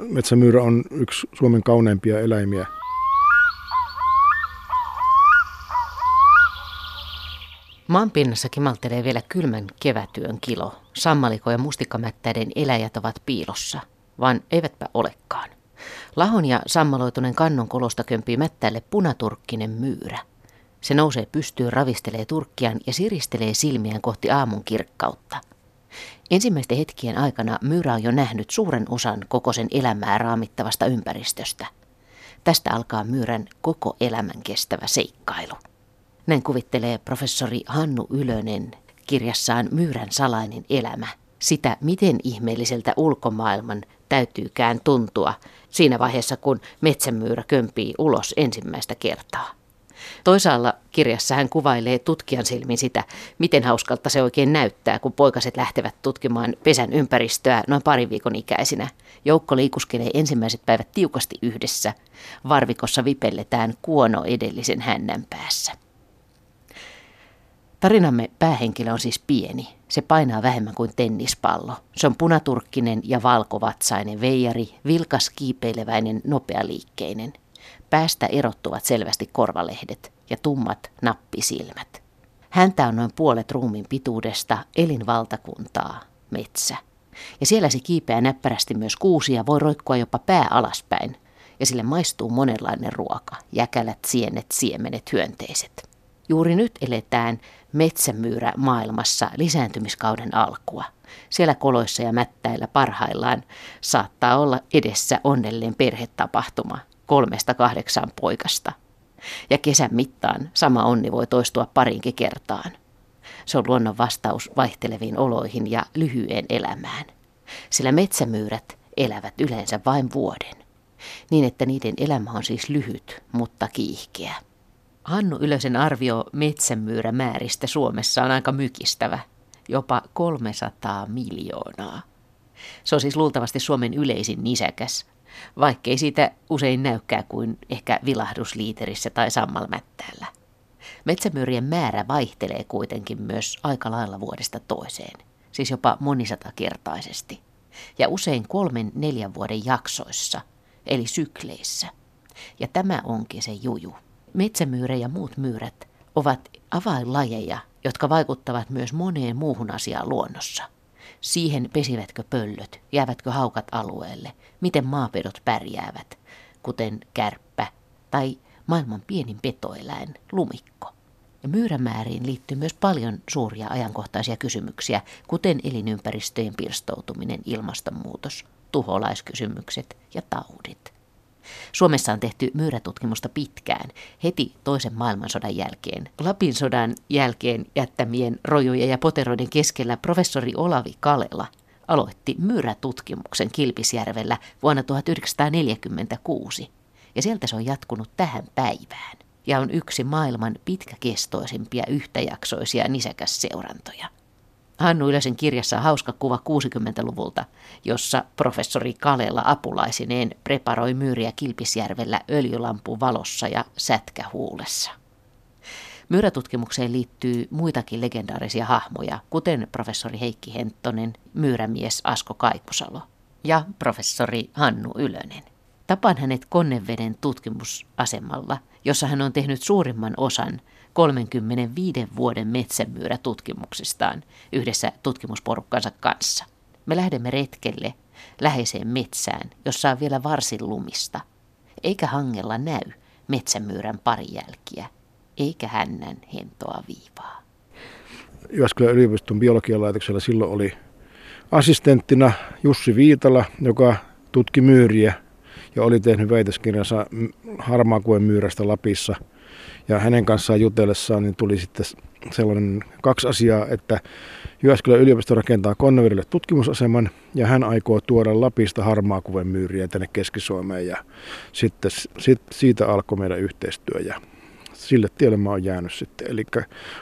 metsämyyrä on yksi Suomen kauneimpia eläimiä. Maanpinnassa kimaltelee vielä kylmän kevätyön kilo. Sammaliko ja mustikkamättäiden eläjät ovat piilossa, vaan eivätpä olekaan. Lahon ja sammaloituneen kannon kolosta kömpii mättäille punaturkkinen myyrä. Se nousee pystyyn, ravistelee turkkiaan ja siristelee silmiään kohti aamun kirkkautta. Ensimmäisten hetkien aikana myyrä on jo nähnyt suuren osan koko sen elämää raamittavasta ympäristöstä. Tästä alkaa myyrän koko elämän kestävä seikkailu. Näin kuvittelee professori Hannu Ylönen kirjassaan Myyrän salainen elämä. Sitä, miten ihmeelliseltä ulkomaailman täytyykään tuntua siinä vaiheessa, kun metsämyyrä kömpii ulos ensimmäistä kertaa. Toisaalla kirjassa hän kuvailee tutkijan silmin sitä, miten hauskalta se oikein näyttää, kun poikaset lähtevät tutkimaan pesän ympäristöä noin parin viikon ikäisinä. Joukko liikuskelee ensimmäiset päivät tiukasti yhdessä. Varvikossa vipelletään kuono edellisen hännän päässä. Tarinamme päähenkilö on siis pieni. Se painaa vähemmän kuin tennispallo. Se on punaturkkinen ja valkovatsainen veijari, vilkas kiipeileväinen, nopealiikkeinen. Päästä erottuvat selvästi korvalehdet ja tummat nappisilmät. Häntä on noin puolet ruumin pituudesta, elinvaltakuntaa, metsä. Ja siellä se kiipeää näppärästi myös kuusia, voi roikkua jopa pää alaspäin. Ja sille maistuu monenlainen ruoka, jäkälät, sienet, siemenet, hyönteiset. Juuri nyt eletään metsämyyrä maailmassa lisääntymiskauden alkua. Siellä koloissa ja mättäillä parhaillaan saattaa olla edessä onnellinen perhetapahtuma kolmesta kahdeksaan poikasta. Ja kesän mittaan sama onni voi toistua parinkin kertaan. Se on luonnon vastaus vaihteleviin oloihin ja lyhyeen elämään. Sillä metsämyyrät elävät yleensä vain vuoden. Niin että niiden elämä on siis lyhyt, mutta kiihkeä. Hannu Ylösen arvio metsämyyrämääristä Suomessa on aika mykistävä, jopa 300 miljoonaa. Se on siis luultavasti Suomen yleisin nisäkäs, vaikkei siitä usein näykää kuin ehkä vilahdusliiterissä tai sammalmättäällä. Metsämyyrien määrä vaihtelee kuitenkin myös aika lailla vuodesta toiseen, siis jopa monisatakertaisesti, ja usein kolmen neljän vuoden jaksoissa, eli sykleissä. Ja tämä onkin se juju. Metsämyyrä ja muut myyrät ovat avainlajeja, jotka vaikuttavat myös moneen muuhun asiaan luonnossa. Siihen pesivätkö pöllöt, jäävätkö haukat alueelle, miten maapedot pärjäävät, kuten kärppä tai maailman pienin petoeläin, lumikko. Ja myyrämääriin liittyy myös paljon suuria ajankohtaisia kysymyksiä, kuten elinympäristöjen pirstoutuminen, ilmastonmuutos, tuholaiskysymykset ja taudit. Suomessa on tehty myyrätutkimusta pitkään, heti toisen maailmansodan jälkeen. Lapin sodan jälkeen jättämien rojujen ja poteroiden keskellä professori Olavi Kalela aloitti myyrätutkimuksen Kilpisjärvellä vuonna 1946. Ja sieltä se on jatkunut tähän päivään ja on yksi maailman pitkäkestoisimpia yhtäjaksoisia nisäkässeurantoja. Hannu Ylösen kirjassa on hauska kuva 60-luvulta, jossa professori Kalela apulaisineen preparoi myyriä Kilpisjärvellä öljylampun valossa ja sätkähuulessa. Myyrätutkimukseen liittyy muitakin legendaarisia hahmoja, kuten professori Heikki Henttonen, myyrämies Asko Kaikusalo ja professori Hannu Ylönen. Tapaan hänet Konneveden tutkimusasemalla, jossa hän on tehnyt suurimman osan 35 vuoden metsämyyrätutkimuksistaan yhdessä tutkimusporukkansa kanssa. Me lähdemme retkelle läheiseen metsään, jossa on vielä varsin lumista, eikä hangella näy metsämyyrän parijälkiä, eikä hännän hentoa viivaa. Jyväskylän yliopiston biologian laitoksella silloin oli assistenttina Jussi Viitala, joka tutki myyriä ja oli tehnyt väitöskirjansa harmaakuen myyrästä Lapissa – ja hänen kanssaan jutellessaan niin tuli sitten sellainen kaksi asiaa, että Jyväskylän yliopisto rakentaa Konnevedelle tutkimusaseman ja hän aikoo tuoda Lapista harmaakuven myyriä tänne Keski-Suomeen ja sitten sit, siitä alkoi meidän yhteistyö ja sille tielle mä oon jäänyt sitten. Eli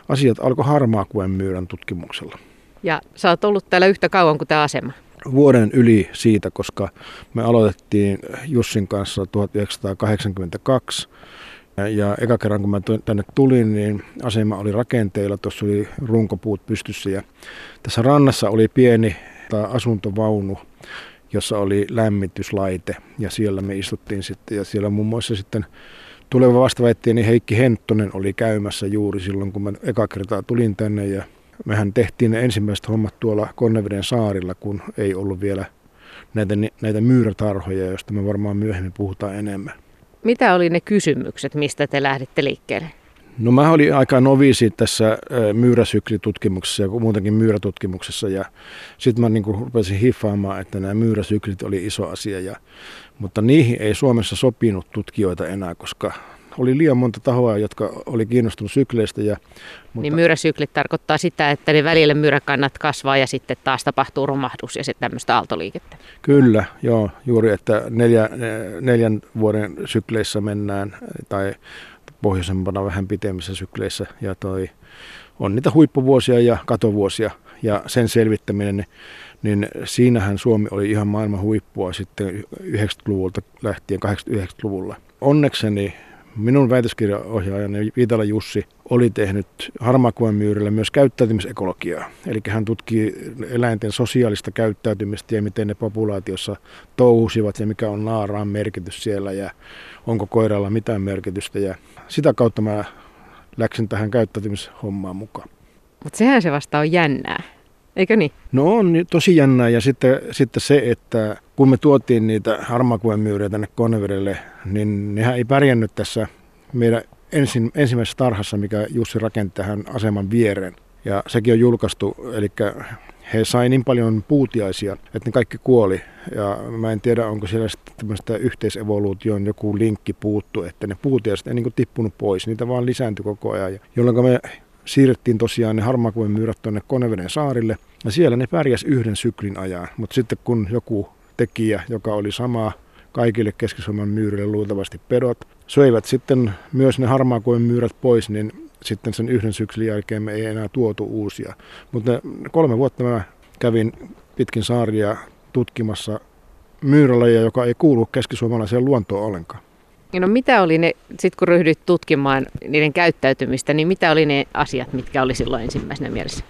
asiat alkoi harmaakuven myyrän tutkimuksella. Ja sä oot ollut täällä yhtä kauan kuin tämä asema? Vuoden yli siitä, koska me aloitettiin Jussin kanssa 1982 ja eka kerran kun mä tänne tulin, niin asema oli rakenteilla, tuossa oli runkopuut pystyssä ja tässä rannassa oli pieni asuntovaunu jossa oli lämmityslaite. Ja siellä me istuttiin sitten ja siellä muun muassa sitten tuleva vastaväitteeni Heikki Henttonen oli käymässä juuri silloin, kun mä eka kertaa tulin tänne. Ja mehän tehtiin ne ensimmäiset hommat tuolla Konneveden saarilla, kun ei ollut vielä näitä, näitä myyrätarhoja, joista me varmaan myöhemmin puhutaan enemmän. Mitä oli ne kysymykset, mistä te lähditte liikkeelle? No mä olin aika noviisi tässä myyräsyklitutkimuksessa ja muutenkin myyrätutkimuksessa ja sitten mä niin rupesin hiffaamaan, että nämä myyräsyklit oli iso asia, ja, mutta niihin ei Suomessa sopinut tutkijoita enää, koska oli liian monta tahoa, jotka oli kiinnostunut sykleistä. Ja, mutta... Niin myyräsyklit tarkoittaa sitä, että ne välillä myyräkannat kasvaa ja sitten taas tapahtuu romahdus ja sitten tämmöistä aaltoliikettä. Kyllä, joo, juuri, että neljä, neljän vuoden sykleissä mennään tai pohjoisempana vähän pitemmissä sykleissä ja toi, on niitä huippuvuosia ja katovuosia ja sen selvittäminen, niin siinähän Suomi oli ihan maailman huippua sitten 90-luvulta lähtien 89-luvulla. Onnekseni minun väitöskirjaohjaajani Viitala Jussi oli tehnyt harmakuomyyrillä myös käyttäytymisekologiaa. Eli hän tutki eläinten sosiaalista käyttäytymistä ja miten ne populaatiossa touhusivat ja mikä on naaraan merkitys siellä ja onko koiralla mitään merkitystä. Ja sitä kautta mä läksin tähän käyttäytymishommaan mukaan. Mutta sehän se vasta on jännää, eikö niin? No on tosi jännää ja sitten, sitten se, että kun me tuotiin niitä harmakuemyyriä tänne Konnevedelle, niin nehän ei pärjännyt tässä meidän ensin, ensimmäisessä tarhassa, mikä Jussi rakenti tähän aseman viereen. Ja sekin on julkaistu, eli he sai niin paljon puutiaisia, että ne kaikki kuoli. Ja mä en tiedä, onko siellä tämmöistä yhteisevoluution joku linkki puuttu, että ne puutiaiset ei niin tippunut pois, niitä vaan lisääntyi koko ajan. Jolloin me siirrettiin tosiaan ne harmakuven myyrät tuonne Koneveden saarille, ja siellä ne pärjäs yhden syklin ajan. Mutta sitten kun joku tekijä, joka oli sama kaikille Keski-Suomen myyrille luultavasti pedot, söivät sitten myös ne harmaakuen myyrät pois, niin sitten sen yhden syksyn jälkeen me ei enää tuotu uusia. Mutta kolme vuotta mä kävin pitkin saaria tutkimassa myyrälajeja, joka ei kuulu keskisuomalaiseen luontoon ollenkaan. No mitä oli ne, sit kun ryhdyit tutkimaan niiden käyttäytymistä, niin mitä oli ne asiat, mitkä oli silloin ensimmäisenä mielessä?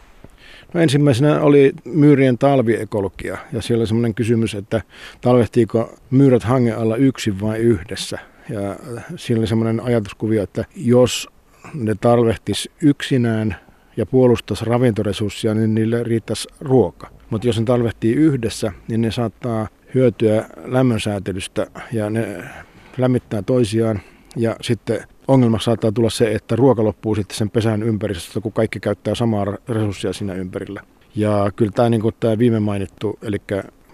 No ensimmäisenä oli myyrien talviekologia ja siellä oli semmoinen kysymys, että talvehtiiko myyrät hangen alla yksin vai yhdessä. Ja siinä oli semmoinen ajatuskuvio, että jos ne talvehtis yksinään ja puolustaisi ravintoresurssia, niin niille riittäisi ruoka. Mutta jos ne talvehtii yhdessä, niin ne saattaa hyötyä lämmönsäätelystä ja ne lämmittää toisiaan. Ja sitten ongelmaksi saattaa tulla se, että ruoka loppuu sitten sen pesän ympäristöstä, kun kaikki käyttää samaa resurssia siinä ympärillä. Ja kyllä tämä, niin kuin tämä viime mainittu, eli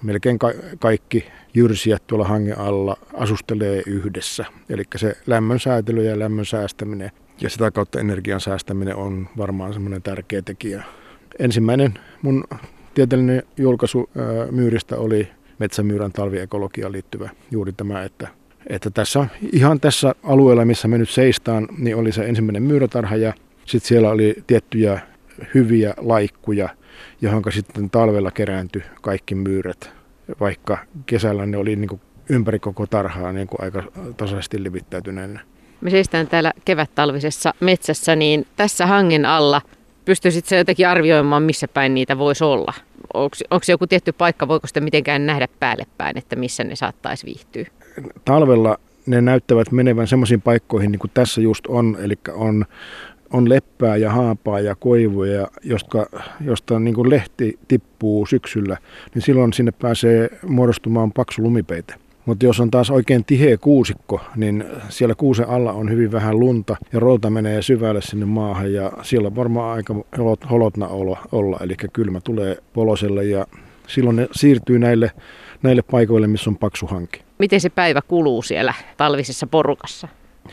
melkein ka- kaikki jyrsijät tuolla hangen alla asustelee yhdessä. Eli se lämmön säätely ja lämmön säästäminen ja sitä kautta energian säästäminen on varmaan semmoinen tärkeä tekijä. Ensimmäinen mun tieteellinen julkaisu myyristä oli metsämyyrän talviekologiaan liittyvä juuri tämä, että, että tässä ihan tässä alueella, missä me nyt seistaan, niin oli se ensimmäinen myyrätarha ja sitten siellä oli tiettyjä hyviä laikkuja, johon sitten talvella kerääntyi kaikki myyrät, vaikka kesällä ne oli niin kuin ympäri koko tarhaa niin kuin aika tasaisesti levittäytyneenä. Me seistään täällä kevättalvisessa metsässä, niin tässä hangen alla pystyisit se jotenkin arvioimaan, missä päin niitä voisi olla? Onko joku tietty paikka, voiko sitä mitenkään nähdä päälle päin, että missä ne saattaisi viihtyä? Talvella ne näyttävät menevän semmoisiin paikkoihin, niin kuin tässä just on, eli on on leppää ja haapaa ja koivuja, josta, josta niin kuin lehti tippuu syksyllä, niin silloin sinne pääsee muodostumaan paksu lumipeite. Mutta jos on taas oikein tiheä kuusikko, niin siellä kuusen alla on hyvin vähän lunta ja routa menee syvälle sinne maahan ja siellä on varmaan aika holot, holotna olla, eli kylmä tulee poloselle ja silloin ne siirtyy näille, näille paikoille, missä on paksu hanki. Miten se päivä kuluu siellä talvisessa porukassa?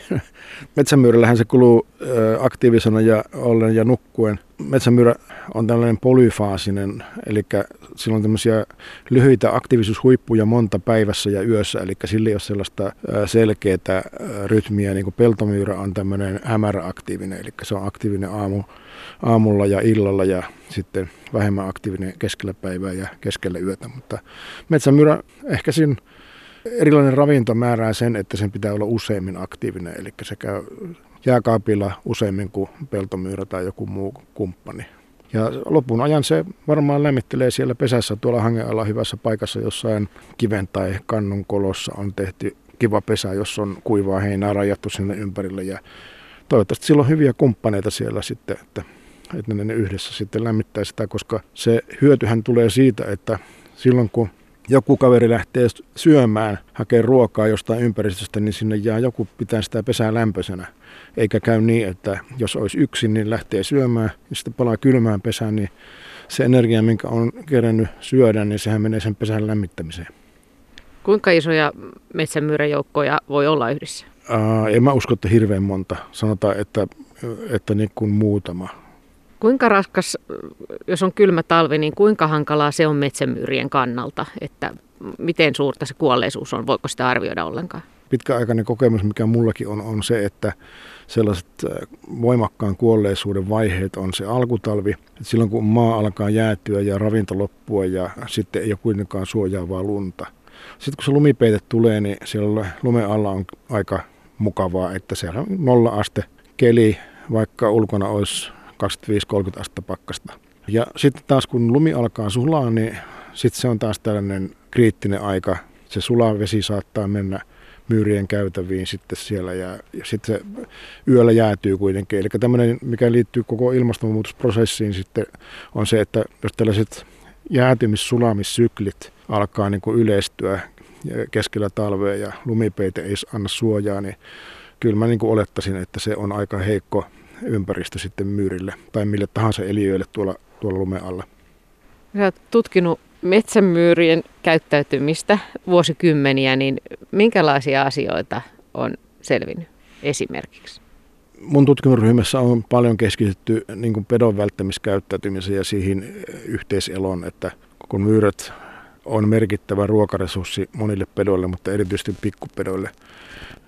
Metsämyyrällähän se kuluu aktiivisena ja ollen ja nukkuen. Metsämyyrä on tällainen polyfaasinen, eli sillä on tämmöisiä lyhyitä aktiivisuushuippuja monta päivässä ja yössä, eli sillä ei ole sellaista selkeää rytmiä, niin kuin peltomyyrä on tämmöinen hämäräaktiivinen, eli se on aktiivinen aamu, aamulla ja illalla ja sitten vähemmän aktiivinen keskellä päivää ja keskellä yötä, mutta metsämyyrä ehkä siinä erilainen ravinto määrää sen, että sen pitää olla useimmin aktiivinen, eli se käy jääkaapilla useimmin kuin peltomyyrä tai joku muu kumppani. Ja lopun ajan se varmaan lämmittelee siellä pesässä tuolla hangen alla hyvässä paikassa jossain kiven tai kannun kolossa on tehty kiva pesä, jos on kuivaa heinää rajattu sinne ympärille. Ja toivottavasti sillä on hyviä kumppaneita siellä sitten, että, että ne yhdessä sitten lämmittää sitä, koska se hyötyhän tulee siitä, että silloin kun joku kaveri lähtee syömään, hakee ruokaa jostain ympäristöstä, niin sinne jää joku pitää sitä pesää lämpöisenä. Eikä käy niin, että jos olisi yksin, niin lähtee syömään ja sitten palaa kylmään pesään, niin se energia, minkä on kerennyt syödä, niin sehän menee sen pesän lämmittämiseen. Kuinka isoja metsämyyräjoukkoja voi olla yhdessä? Ää, en mä usko, että hirveän monta. Sanotaan, että, että niin kuin muutama. Kuinka raskas, jos on kylmä talvi, niin kuinka hankalaa se on metsämyyrien kannalta? Että miten suurta se kuolleisuus on? Voiko sitä arvioida ollenkaan? Pitkäaikainen kokemus, mikä mullakin on, on se, että sellaiset voimakkaan kuolleisuuden vaiheet on se alkutalvi. Että silloin kun maa alkaa jäätyä ja ravinto loppua ja sitten ei ole kuitenkaan suojaavaa lunta. Sitten kun se lumipeite tulee, niin siellä lumen alla on aika mukavaa, että siellä on nolla aste keli, vaikka ulkona olisi 25-30 astetta pakkasta. Ja sitten taas kun lumi alkaa sulaa, niin sitten se on taas tällainen kriittinen aika. Se sulaa vesi saattaa mennä myyrien käytäviin sitten siellä ja, ja sitten se yöllä jäätyy kuitenkin. Eli tämmöinen, mikä liittyy koko ilmastonmuutosprosessiin sitten on se, että jos tällaiset jäätymis-sulamissyklit alkaa niin kuin yleistyä keskellä talvea ja lumipeite ei anna suojaa, niin kyllä mä niin kuin olettaisin, että se on aika heikko ympäristö sitten myyrille tai mille tahansa eliöille tuolla, tuolla lumen alla. Sä oot tutkinut metsämyyrien käyttäytymistä vuosikymmeniä, niin minkälaisia asioita on selvinnyt esimerkiksi? Mun tutkimusryhmässä on paljon keskitytty niin pedon välttämiskäyttäytymiseen ja siihen yhteiseloon, että kun myyrät on merkittävä ruokaresurssi monille pedoille, mutta erityisesti pikkupedoille,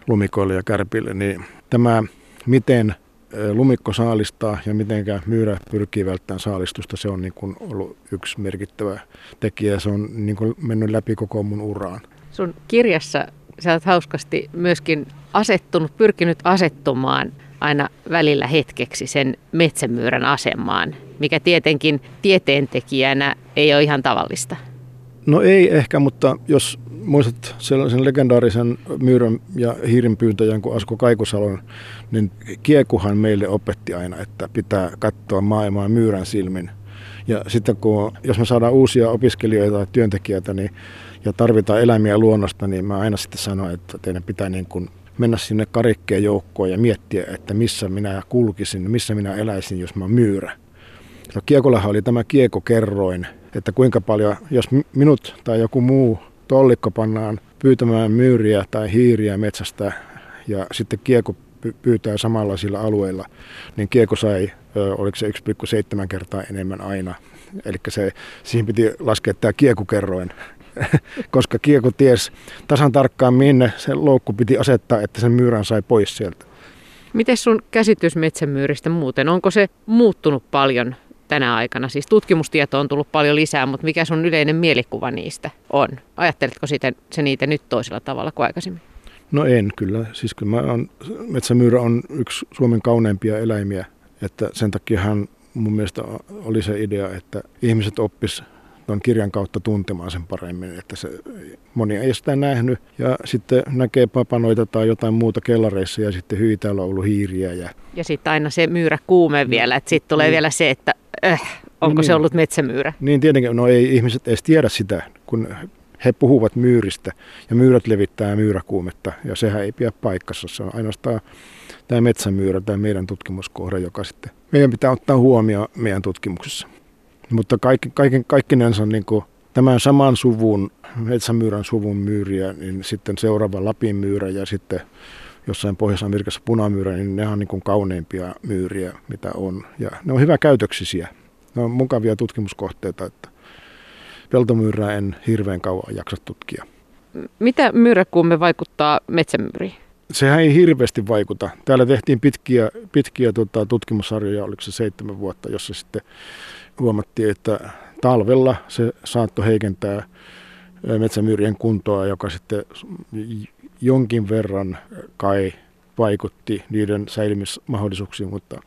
lumikoille ja kärpille, niin tämä miten lumikko saalistaa ja miten myyrä pyrkii välttämään saalistusta, se on niin kuin ollut yksi merkittävä tekijä. Se on niin kuin mennyt läpi koko mun uraan. Sun kirjassa sä oot hauskasti myöskin asettunut, pyrkinyt asettumaan aina välillä hetkeksi sen metsämyyrän asemaan, mikä tietenkin tieteentekijänä ei ole ihan tavallista. No ei ehkä, mutta jos muistat sellaisen legendaarisen myyrän ja hiirinpyyntäjän kuin Asko Kaikusalon, niin Kiekuhan meille opetti aina, että pitää katsoa maailmaa myyrän silmin. Ja sitten kun, jos me saadaan uusia opiskelijoita tai työntekijöitä niin, ja tarvitaan eläimiä luonnosta, niin mä aina sitten sanon, että teidän pitää niin kuin mennä sinne karikkeen joukkoon ja miettiä, että missä minä kulkisin, missä minä eläisin, jos mä myyrä. No, Kiekollahan oli tämä kiekokerroin, että kuinka paljon, jos minut tai joku muu tollikko pannaan pyytämään myyriä tai hiiriä metsästä ja sitten kieko pyytää samanlaisilla alueilla, niin kieko sai, oliko se 1,7 kertaa enemmän aina. Eli se, siihen piti laskea tämä kiekukerroin, koska kieko ties tasan tarkkaan minne se loukku piti asettaa, että sen myyrän sai pois sieltä. Miten sun käsitys metsämyyristä muuten? Onko se muuttunut paljon tänä aikana? Siis tutkimustietoa on tullut paljon lisää, mutta mikä sun yleinen mielikuva niistä on? Ajatteletko sitä, se niitä nyt toisella tavalla kuin aikaisemmin? No en kyllä. Siis kyllä mä on, metsämyyrä on yksi Suomen kauneimpia eläimiä, että sen takiahan mun mielestä oli se idea, että ihmiset oppis tuon kirjan kautta tuntemaan sen paremmin, että se, moni ei sitä nähnyt ja sitten näkee papanoita tai jotain muuta kellareissa ja sitten hyi täällä on ollut hiiriä. Ja, ja sitten aina se myyrä kuume vielä, että sitten tulee niin. vielä se, että äh, onko no niin. se ollut metsämyyrä? Niin tietenkin, no ei ihmiset edes tiedä sitä, kun he puhuvat myyristä ja myyrät levittää myyräkuumetta ja sehän ei pidä paikassa. Se on ainoastaan tämä metsämyyrä, tämä meidän tutkimuskohde, joka sitten meidän pitää ottaa huomioon meidän tutkimuksessa. Mutta kaikki, kaiken, kaikkinensa niin kuin tämän saman suvun, metsämyyrän suvun myyriä, niin sitten seuraava Lapin myyrä ja sitten jossain Pohjois-Amerikassa punamyyrä, niin ne on niin kuin kauneimpia myyriä, mitä on. Ja ne on hyvä käytöksisiä. Ne on mukavia tutkimuskohteita, että peltomyyrää en hirveän kauan jaksa tutkia. Mitä myyräkuume vaikuttaa metsämyyriin? Sehän ei hirveästi vaikuta. Täällä tehtiin pitkiä, pitkiä tota, tutkimussarjoja, oliko se seitsemän vuotta, jossa sitten huomattiin, että talvella se saattoi heikentää metsämyyrien kuntoa, joka sitten jonkin verran kai vaikutti niiden säilymismahdollisuuksiin, mutta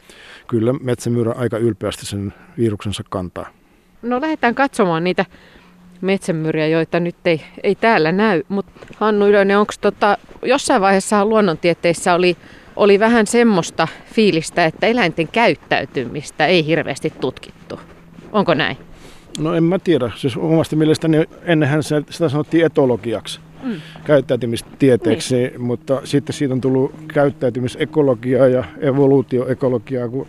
kyllä metsämyyrä aika ylpeästi sen viruksensa kantaa. No lähdetään katsomaan niitä metsämyriä, joita nyt ei, ei täällä näy. Mutta Hannu Ylönen, onko tota, jossain vaiheessa luonnontieteissä oli, oli vähän semmoista fiilistä, että eläinten käyttäytymistä ei hirveästi tutkittu. Onko näin? No en mä tiedä. Siis omasta mielestäni ennenhän sitä sanottiin etologiaksi, mm. käyttäytymistieteeksi, niin. mutta sitten siitä on tullut käyttäytymisekologiaa ja evoluutioekologiaa, kun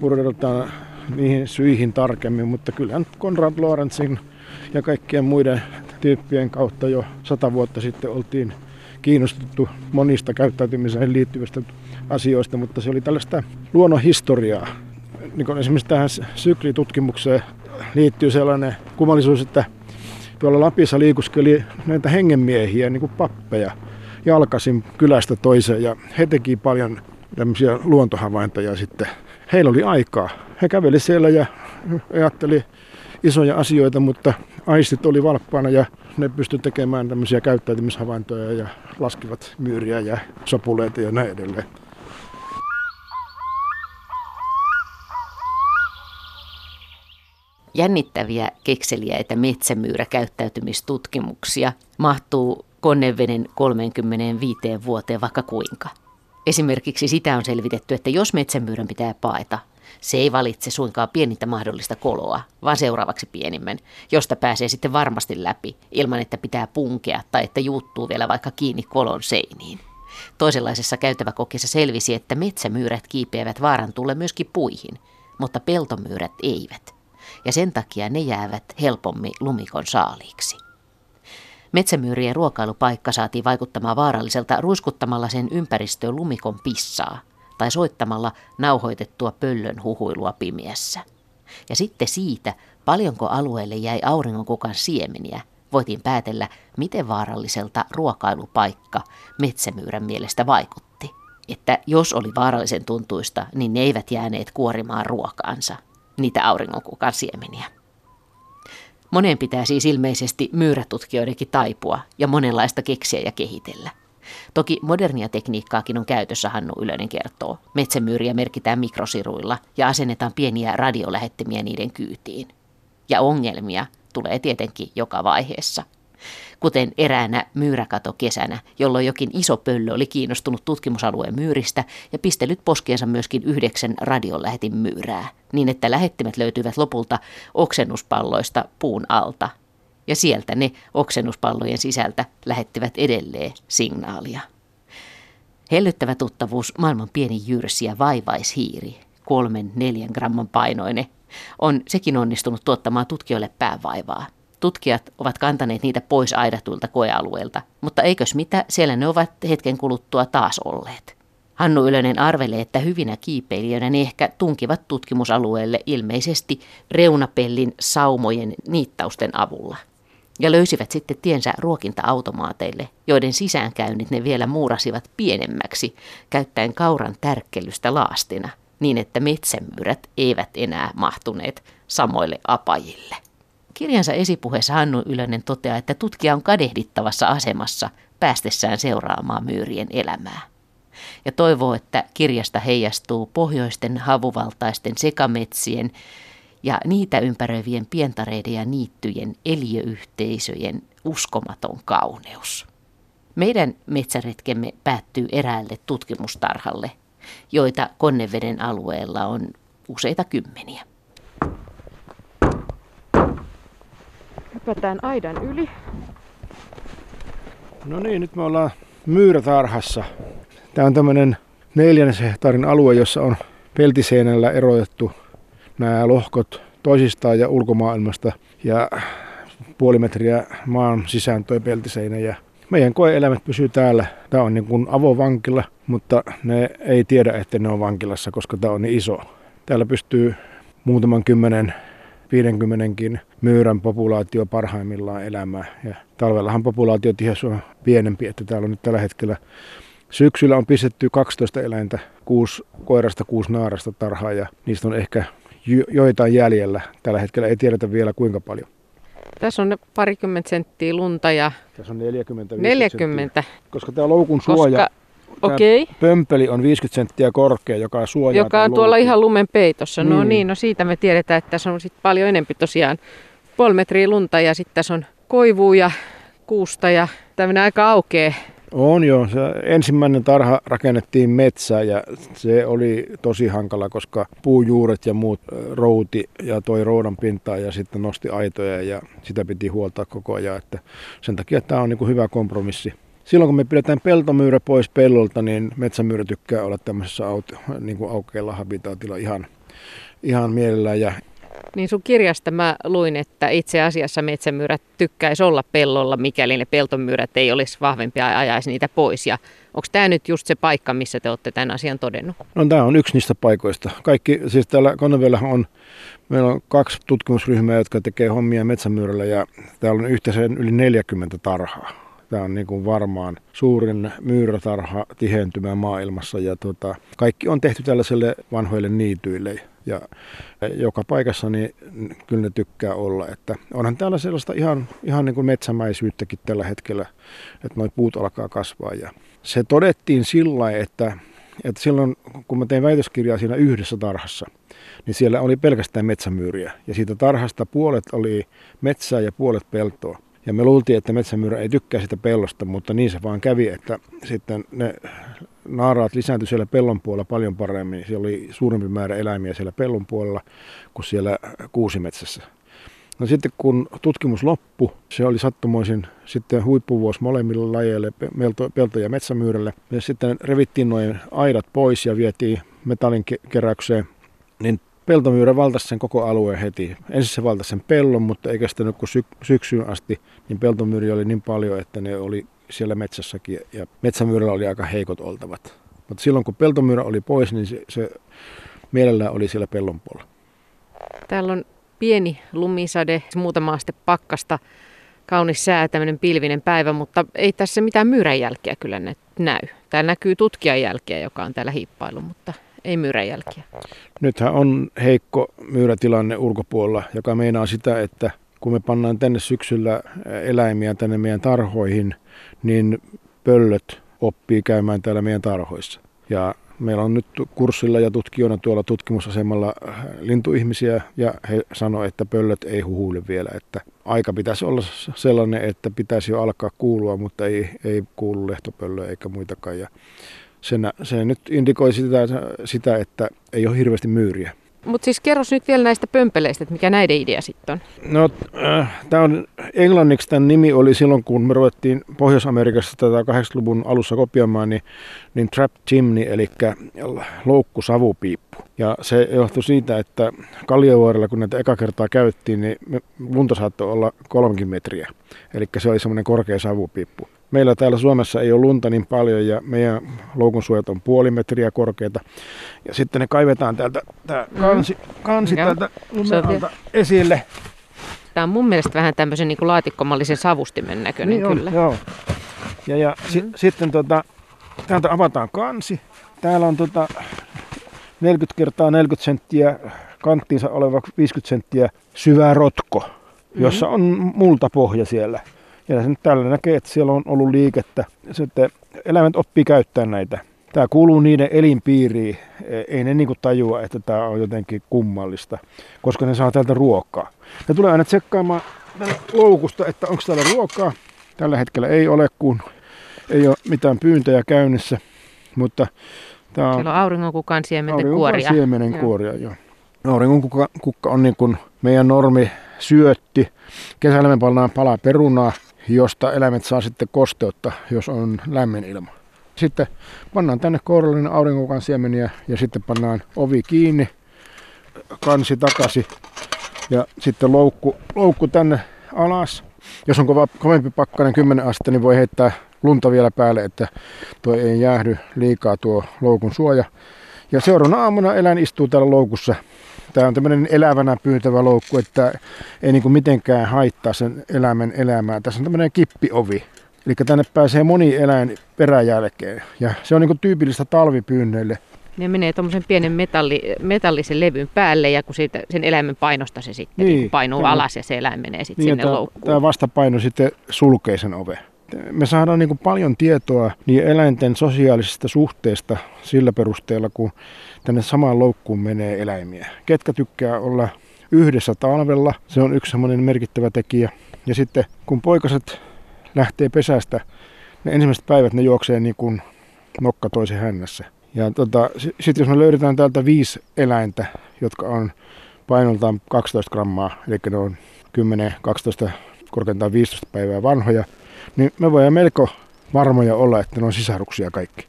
pureudutaan niihin syihin tarkemmin, mutta kyllähän Konrad Lorenzin ja kaikkien muiden tyyppien kautta jo sata vuotta sitten oltiin kiinnostuttu monista käyttäytymiseen liittyvistä asioista, mutta se oli tällaista luonnonhistoriaa. Niin kuin esimerkiksi tähän syklitutkimukseen liittyy sellainen kummallisuus, että tuolla Lapissa liikuskeli näitä hengenmiehiä, niin kuin pappeja, jalkasin kylästä toiseen ja he teki paljon tämmöisiä luontohavaintoja sitten. Heillä oli aikaa. He käveli siellä ja ajatteli isoja asioita, mutta aistit oli valppaana ja ne pysty tekemään tämmöisiä käyttäytymishavaintoja ja laskivat myyriä ja sopuleita ja näin edelleen. Jännittäviä kekseliäitä metsämyyräkäyttäytymistutkimuksia mahtuu Konneveden 35 vuoteen vaikka kuinka. Esimerkiksi sitä on selvitetty, että jos metsämyyrän pitää paeta, se ei valitse suinkaan pienintä mahdollista koloa, vaan seuraavaksi pienimmän, josta pääsee sitten varmasti läpi, ilman että pitää punkea tai että juuttuu vielä vaikka kiinni kolon seiniin. Toisenlaisessa käytäväkokeessa selvisi, että metsämyyrät kiipeävät vaaran tulle myöskin puihin, mutta peltomyyrät eivät. Ja sen takia ne jäävät helpommin lumikon saaliiksi. Metsämyyrien ruokailupaikka saatiin vaikuttamaan vaaralliselta ruiskuttamalla sen ympäristöön lumikon pissaa – tai soittamalla nauhoitettua pöllön huhuilua pimiässä. Ja sitten siitä, paljonko alueelle jäi auringonkukan siemeniä, voitiin päätellä, miten vaaralliselta ruokailupaikka metsämyyrän mielestä vaikutti. Että jos oli vaarallisen tuntuista, niin ne eivät jääneet kuorimaan ruokaansa, niitä auringonkukan siemeniä. Moneen pitää siis ilmeisesti myyrätutkijoidenkin taipua ja monenlaista keksiä ja kehitellä. Toki modernia tekniikkaakin on käytössä, Hannu Ylönen kertoo. Metsämyyriä merkitään mikrosiruilla ja asennetaan pieniä radiolähettimiä niiden kyytiin. Ja ongelmia tulee tietenkin joka vaiheessa. Kuten eräänä myyräkato kesänä, jolloin jokin iso pöllö oli kiinnostunut tutkimusalueen myyristä ja pistellyt poskiensa myöskin yhdeksän radiolähetin myyrää, niin että lähettimet löytyivät lopulta oksennuspalloista puun alta – ja sieltä ne oksennuspallojen sisältä lähettivät edelleen signaalia. Hellyttävä tuttavuus maailman pieni jyrsi ja vaivaishiiri, kolmen neljän gramman painoinen, on sekin onnistunut tuottamaan tutkijoille päävaivaa. Tutkijat ovat kantaneet niitä pois aidatuilta koealueilta, mutta eikös mitä, siellä ne ovat hetken kuluttua taas olleet. Hannu Ylönen arvelee, että hyvinä kiipeilijöinä ne ehkä tunkivat tutkimusalueelle ilmeisesti reunapellin saumojen niittausten avulla – ja löysivät sitten tiensä ruokinta-automaateille, joiden sisäänkäynnit ne vielä muurasivat pienemmäksi, käyttäen kauran tärkkelystä laastina, niin että metsämyyrät eivät enää mahtuneet samoille apajille. Kirjansa esipuheessa Hannu Ylönen toteaa, että tutkija on kadehdittavassa asemassa päästessään seuraamaan myyrien elämää. Ja toivoo, että kirjasta heijastuu pohjoisten havuvaltaisten sekametsien ja niitä ympäröivien pientareiden ja niittyjen eliöyhteisöjen uskomaton kauneus. Meidän metsäretkemme päättyy eräälle tutkimustarhalle, joita Konneveden alueella on useita kymmeniä. Hypätään aidan yli. No niin, nyt me ollaan myyrätarhassa. Tämä on tämmöinen neljännes hehtaarin alue, jossa on peltiseinällä erotettu nämä lohkot toisistaan ja ulkomaailmasta ja puoli metriä maan sisään toi peltiseinä ja meidän koeeläimet pysyy täällä. Tämä on niin kuin avovankila, mutta ne ei tiedä, että ne on vankilassa, koska tämä on niin iso. Täällä pystyy muutaman kymmenen 50 myyrän populaatio parhaimmillaan elämään. Ja talvellahan populaatiotiheys on pienempi, että täällä on nyt tällä hetkellä Syksyllä on pistetty 12 eläintä, kuusi koirasta, kuusi naarasta tarhaa ja niistä on ehkä joitain jäljellä. Tällä hetkellä ei tiedetä vielä kuinka paljon. Tässä on parikymmentä senttiä lunta ja... Tässä on 40. 40. Senttiä. Koska tämä loukun suoja, koska... Okei. Okay. Pömpeli on 50 senttiä korkea, joka suojaa. Joka on tuolla ihan lumen peitossa. No niin. niin, no siitä me tiedetään, että tässä on sit paljon enempi tosiaan puoli metriä lunta ja sitten tässä on koivua ja kuusta ja tämmöinen aika aukea on joo. Se ensimmäinen tarha rakennettiin metsään ja se oli tosi hankala, koska puujuuret ja muut routi ja toi roudan pintaa ja sitten nosti aitoja ja sitä piti huoltaa koko ajan. Että sen takia tämä on niin hyvä kompromissi. Silloin kun me pidetään peltomyyrä pois pellolta, niin metsämyyrä tykkää olla tämmöisessä auto, niin kuin aukealla habitaatilla ihan, ihan mielellään. Ja niin sun kirjasta mä luin, että itse asiassa metsämyyrät tykkäisi olla pellolla, mikäli ne peltomyyrät ei olisi vahvempia ja ajaisi niitä pois. Ja onko tämä nyt just se paikka, missä te olette tämän asian todennut? No tämä on yksi niistä paikoista. Kaikki, siis täällä Konnevedellä on, meillä on kaksi tutkimusryhmää, jotka tekee hommia metsämyyrällä ja täällä on yhteensä yli 40 tarhaa. Tämä on niin kuin varmaan suurin myyrätarha tihentymä maailmassa ja tota, kaikki on tehty tällaiselle vanhoille niityille ja joka paikassa niin kyllä ne tykkää olla. Että onhan täällä sellaista ihan, ihan niin kuin metsämäisyyttäkin tällä hetkellä, että nuo puut alkaa kasvaa. Ja se todettiin sillä että, että silloin kun mä tein väitöskirjaa siinä yhdessä tarhassa, niin siellä oli pelkästään metsämyyriä. Ja siitä tarhasta puolet oli metsää ja puolet peltoa. Ja me luultiin, että metsämyyrä ei tykkää sitä pellosta, mutta niin se vaan kävi, että sitten ne naaraat lisääntyi siellä pellon puolella paljon paremmin. Siellä oli suurempi määrä eläimiä siellä pellon puolella kuin siellä kuusimetsässä. No sitten kun tutkimus loppui, se oli sattumoisin sitten huippuvuosi molemmille lajeille, pelto- ja metsämyyrälle. Ja sitten revittiin noin aidat pois ja vietiin metallin keräykseen. Niin peltomyyrä valtasi sen koko alueen heti. Ensin se valtasi sen pellon, mutta ei kestänyt kuin sy- syksyyn asti, niin peltomyyri oli niin paljon, että ne oli siellä metsässäkin ja metsämyyrällä oli aika heikot oltavat. Mutta silloin kun peltomyyrä oli pois, niin se, se mielellään oli siellä pellon puolella. Täällä on pieni lumisade, muutama aste pakkasta, kaunis sää, tämmöinen pilvinen päivä, mutta ei tässä mitään myyrän jälkeä kyllä näy. Täällä näkyy tutkijan jälkeä, joka on täällä hiippailu, mutta ei myyrän jälkiä. Nythän on heikko myyrätilanne ulkopuolella, joka meinaa sitä, että kun me pannaan tänne syksyllä eläimiä tänne meidän tarhoihin, niin pöllöt oppii käymään täällä meidän tarhoissa. Ja meillä on nyt kurssilla ja tutkijoina tuolla tutkimusasemalla lintuihmisiä ja he sanoivat, että pöllöt ei huhuile vielä, että aika pitäisi olla sellainen, että pitäisi jo alkaa kuulua, mutta ei, ei kuulu lehtopöllöä eikä muitakaan. Ja sen, se nyt indikoi sitä, sitä, että ei ole hirveästi myyriä. Mutta siis kerros nyt vielä näistä pömpeleistä, että mikä näiden idea sitten on? No, äh, tämä on englanniksi tämän nimi oli silloin, kun me ruvettiin Pohjois-Amerikassa tätä 80-luvun alussa kopioimaan, niin, niin trap chimney, eli loukku savupiippu. Ja se johtui siitä, että Kalliovuorella, kun näitä eka kertaa käyttiin, niin lunta saattoi olla kolmekin metriä. Eli se oli semmoinen korkea savupiippu. Meillä täällä Suomessa ei ole lunta niin paljon ja meidän loukun suojat on puoli metriä korkeita. Ja sitten ne kaivetaan täältä tämä mm. kansi, kansi mm. täältä lumelta esille. Tämä on mun mielestä vähän tämmöisen niin kuin laatikkomallisen savustimen näköinen niin on, kyllä. Joo. Ja, ja mm. si, sitten tota, täältä avataan kansi. Täällä on tota 40 kertaa 40 senttiä kanttiinsa oleva 50 senttiä syvä rotko, jossa mm. on multapohja siellä. Ja nyt tällä näkee, että siellä on ollut liikettä. Sitten eläimet oppii käyttää näitä. Tämä kuuluu niiden elinpiiriin. Ei ne niinku tajua, että tämä on jotenkin kummallista, koska ne saa täältä ruokaa. Ne tulee aina tsekkaamaan loukusta, että onko täällä ruokaa. Tällä hetkellä ei ole, kun ei ole mitään pyyntöjä käynnissä. Mutta tämä on, Siellä on auringonkukan siemenen kuoria. siemenen kuoria, joo. Auringonkukka on niin kuin meidän normi syötti. Kesällä me pannaan palaa perunaa josta eläimet saa sitten kosteutta, jos on lämmin ilma. Sitten pannaan tänne kourallinen aurinkokan siemeniä ja sitten pannaan ovi kiinni, kansi takaisin ja sitten loukku, loukku tänne alas. Jos on kova, kovempi pakkanen 10 astetta, niin voi heittää lunta vielä päälle, että tuo ei jäähdy liikaa tuo loukun suoja. Ja seuraavana aamuna eläin istuu täällä loukussa Tämä on tämmöinen elävänä pyytävä loukku, että ei niin kuin mitenkään haittaa sen eläimen elämää. Tässä on tämmöinen kippiovi. Eli tänne pääsee moni eläin peräjälkeen. Ja se on niin kuin tyypillistä talvipyynneille. Ne menee tuommoisen pienen metalli, metallisen levyn päälle ja kun siitä, sen eläimen painosta se sitten niin, painuu tämä, alas ja se eläin menee sitten niin, sinne tämä, loukkuun. Tämä vastapaino sitten sulkee sen ove. Me saadaan niin paljon tietoa niin eläinten sosiaalisista suhteista sillä perusteella, kun tänne samaan loukkuun menee eläimiä. Ketkä tykkää olla yhdessä talvella, se on yksi semmoinen merkittävä tekijä. Ja sitten kun poikaset lähtee pesästä, ne ensimmäiset päivät ne juoksee niin kuin nokka toisen hännässä. Ja tota, sitten jos me löydetään täältä viisi eläintä, jotka on painoltaan 12 grammaa, eli ne on 10, 12, korkeintaan 15 päivää vanhoja, niin me voidaan melko varmoja olla, että ne on sisaruksia kaikki.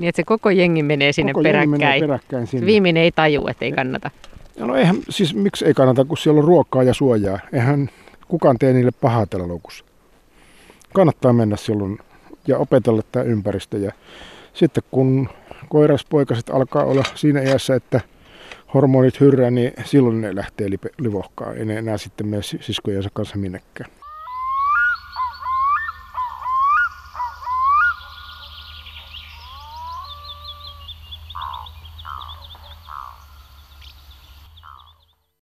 Niin, että se koko jengi menee sinne Koko peräkkäin. jengi menee peräkkäin sinne. Viimeinen ei taju, että ei kannata. No eihän, siis miksi ei kannata, kun siellä on ruokaa ja suojaa. Eihän kukaan tee niille pahaa tällä loukussa. Kannattaa mennä silloin ja opetella tämä ympäristö. Ja sitten kun koiraspoikaset alkaa olla siinä iässä, että hormonit hyrrää, niin silloin ne lähtee livohkaan. Ei ne enää sitten mene siskojensa kanssa minnekään.